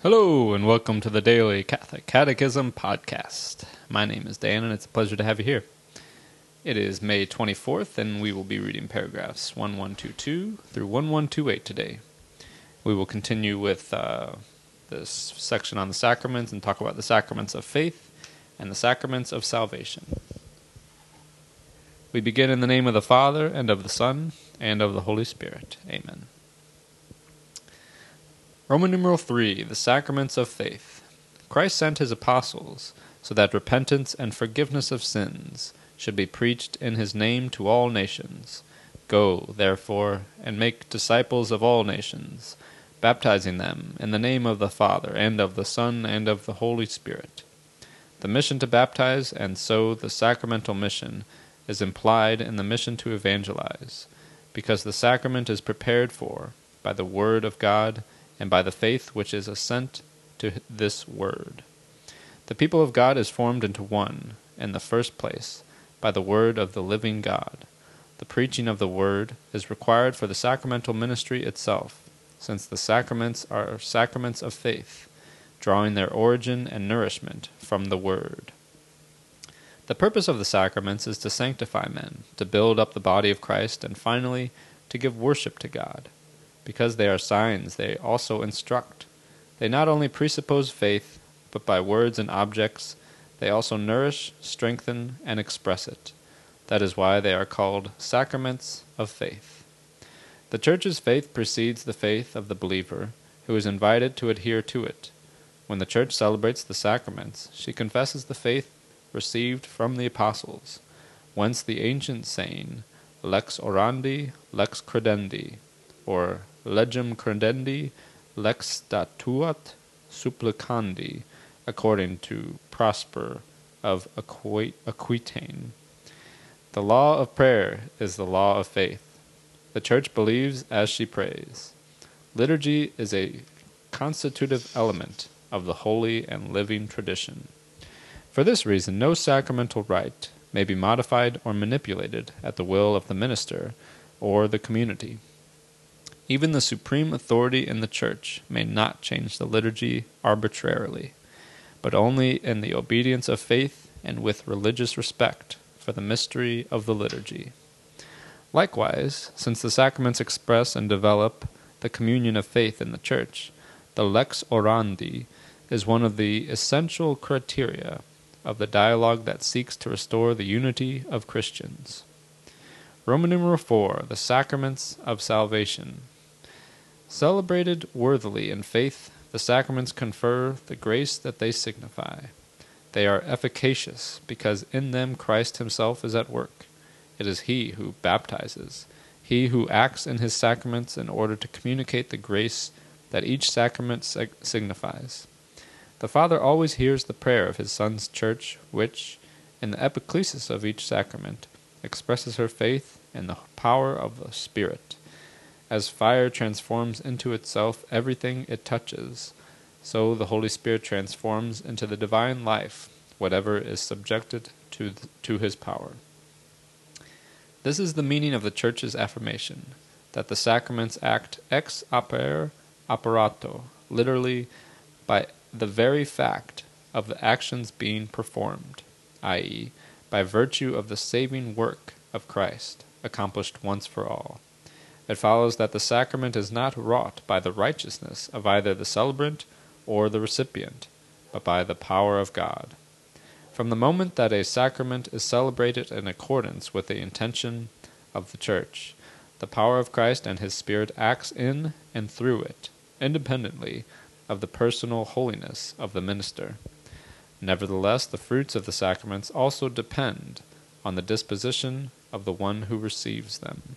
Hello, and welcome to the Daily Catholic Catechism Podcast. My name is Dan, and it's a pleasure to have you here. It is May 24th, and we will be reading paragraphs 1122 through 1128 today. We will continue with uh, this section on the sacraments and talk about the sacraments of faith and the sacraments of salvation. We begin in the name of the Father, and of the Son, and of the Holy Spirit. Amen. Roman numeral 3 The Sacraments of Faith. Christ sent his apostles so that repentance and forgiveness of sins should be preached in his name to all nations. Go, therefore, and make disciples of all nations, baptizing them in the name of the Father, and of the Son, and of the Holy Spirit. The mission to baptize, and so the sacramental mission, is implied in the mission to evangelize, because the sacrament is prepared for by the Word of God and by the faith which is assent to this word. The people of God is formed into one, in the first place, by the word of the living God. The preaching of the word is required for the sacramental ministry itself, since the sacraments are sacraments of faith, drawing their origin and nourishment from the word. The purpose of the sacraments is to sanctify men, to build up the body of Christ, and finally, to give worship to God. Because they are signs, they also instruct. They not only presuppose faith, but by words and objects, they also nourish, strengthen, and express it. That is why they are called sacraments of faith. The Church's faith precedes the faith of the believer, who is invited to adhere to it. When the Church celebrates the sacraments, she confesses the faith received from the apostles, whence the ancient saying, lex orandi, lex credendi, or legem credendi lex statuat supplicandi, according to Prosper of Aquitaine. The law of prayer is the law of faith. The Church believes as she prays. Liturgy is a constitutive element of the holy and living tradition. For this reason, no sacramental rite may be modified or manipulated at the will of the minister or the community. Even the supreme authority in the Church may not change the liturgy arbitrarily, but only in the obedience of faith and with religious respect for the mystery of the liturgy. Likewise, since the sacraments express and develop the communion of faith in the Church, the lex orandi is one of the essential criteria of the dialogue that seeks to restore the unity of Christians. Roman numeral 4 The Sacraments of Salvation Celebrated worthily in faith, the sacraments confer the grace that they signify. They are efficacious because in them Christ himself is at work. It is he who baptizes, he who acts in his sacraments in order to communicate the grace that each sacrament signifies. The Father always hears the prayer of his Son's church, which, in the epiclesis of each sacrament, expresses her faith in the power of the Spirit. As fire transforms into itself everything it touches, so the Holy Spirit transforms into the divine life whatever is subjected to, to his power. This is the meaning of the Church's affirmation that the sacraments act ex opere operato, literally, by the very fact of the actions being performed, i.e., by virtue of the saving work of Christ, accomplished once for all it follows that the sacrament is not wrought by the righteousness of either the celebrant or the recipient, but by the power of God. From the moment that a sacrament is celebrated in accordance with the intention of the Church, the power of Christ and His Spirit acts in and through it, independently of the personal holiness of the minister. Nevertheless, the fruits of the sacraments also depend on the disposition of the one who receives them.